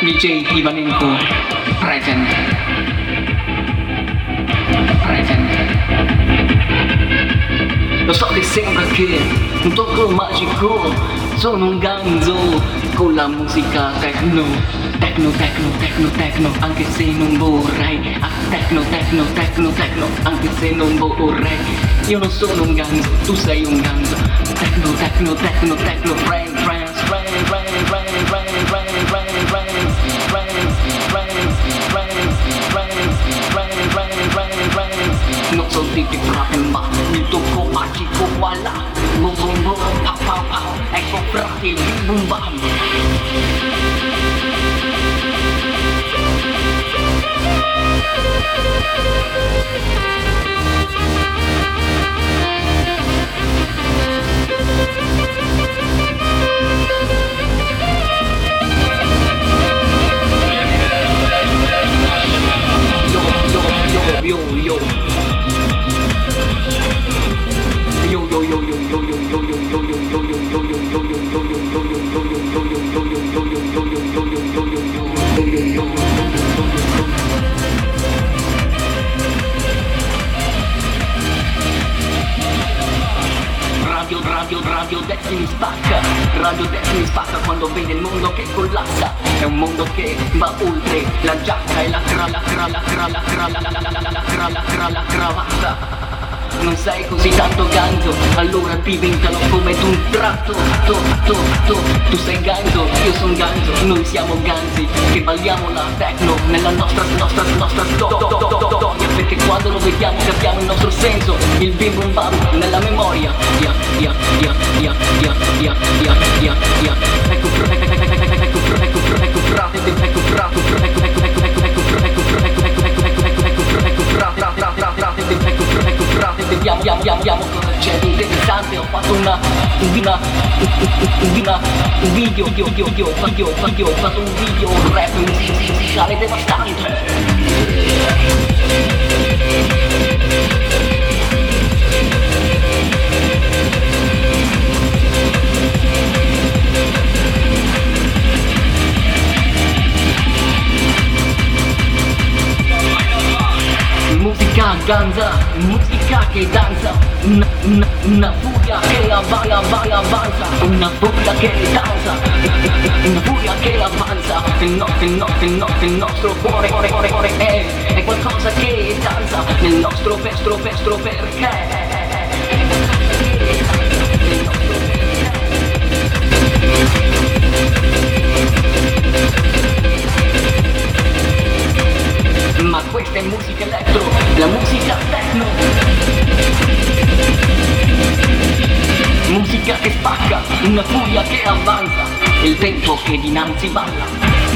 DJ Ivanenko present. Present. Lo so che sembra che un tocco magico sono un ganzo con la musica techno. Techno, techno, techno, techno, anche se non vorrei. Ah, techno, techno, techno, techno, anche se non vorrei. Io non sono un ganzo, tu sei un ganzo. Techno, techno, techno, techno, friend, friends, friend, friend, friend, friend, friend, friend, friends, friends, friends, friends, friends, friends, friends, friends, friends. Non so di che frate, ma il tocco magico qua là. Boom, boom, boom, pow, pow, pow. Ecco frate, il bim bum bam. Spacca. Radio Destiny spacca quando vede il mondo che collassa. È un mondo che va oltre la giacca e la cra, la cra, la cra, la cra, la la la la la cra, la cra, la cravatta. Non sei così tanto ganzo, allora diventalo come tu un tratto, to, to, to, tu sei ganzo, io son ganzo, noi siamo ganzi, che balliamo la techno nella nostra, nostra, nostra storia, perché quando lo vediamo capiamo il nostro senso, il bim bum bam nella memoria, ya, ya, ya, ya, ya, ya, ya, ya, ya, ecco, ecco, ecco, ecco, ecco, ecco, ecco, ecco, ecco, frate, ecco, frate, ecco, ecco, ecco, ecco, ecco, ecco, ecco, ecco, ecco, ecco, ecco, ecco, ecco, ecco, ecco, frate, frate, frate, ecco, ecco, frate, vediamo, vediamo, vediamo, vediamo cosa c'è di interessante, ho fatto una, una, una, un video, video, video, video, video, video, ho fatto un video, un rap musicale devastante. Ganza, musica che danza, una, una, una furia che avanza, avanza, una furia che danza, una furia che avanza, il, no, il, no, il, no, il nostro cuore, cuore, cuore, cuore è, è qualcosa che danza nel nostro pestro, pestro perché. Ma questa è musica elettro, la musica techno. Musica che spacca, una furia che avanza, il vento che dinanzi balla.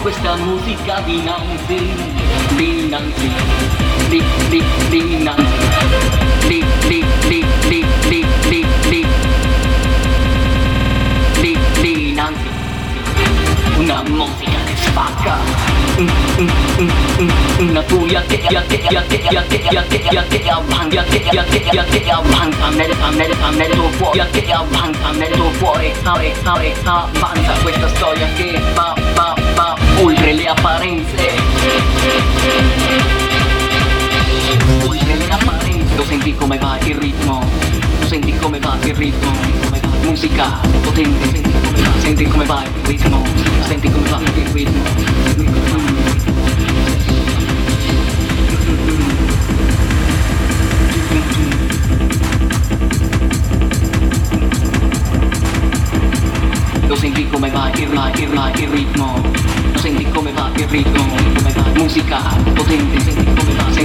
Questa musica dinanzi, dinanzi, di, di, dinanzi, di, di, di, di, Lo senti come va il ritmo, lo senti come va il ritmo, musica senti come va, il ritmo, senti come va il ritmo,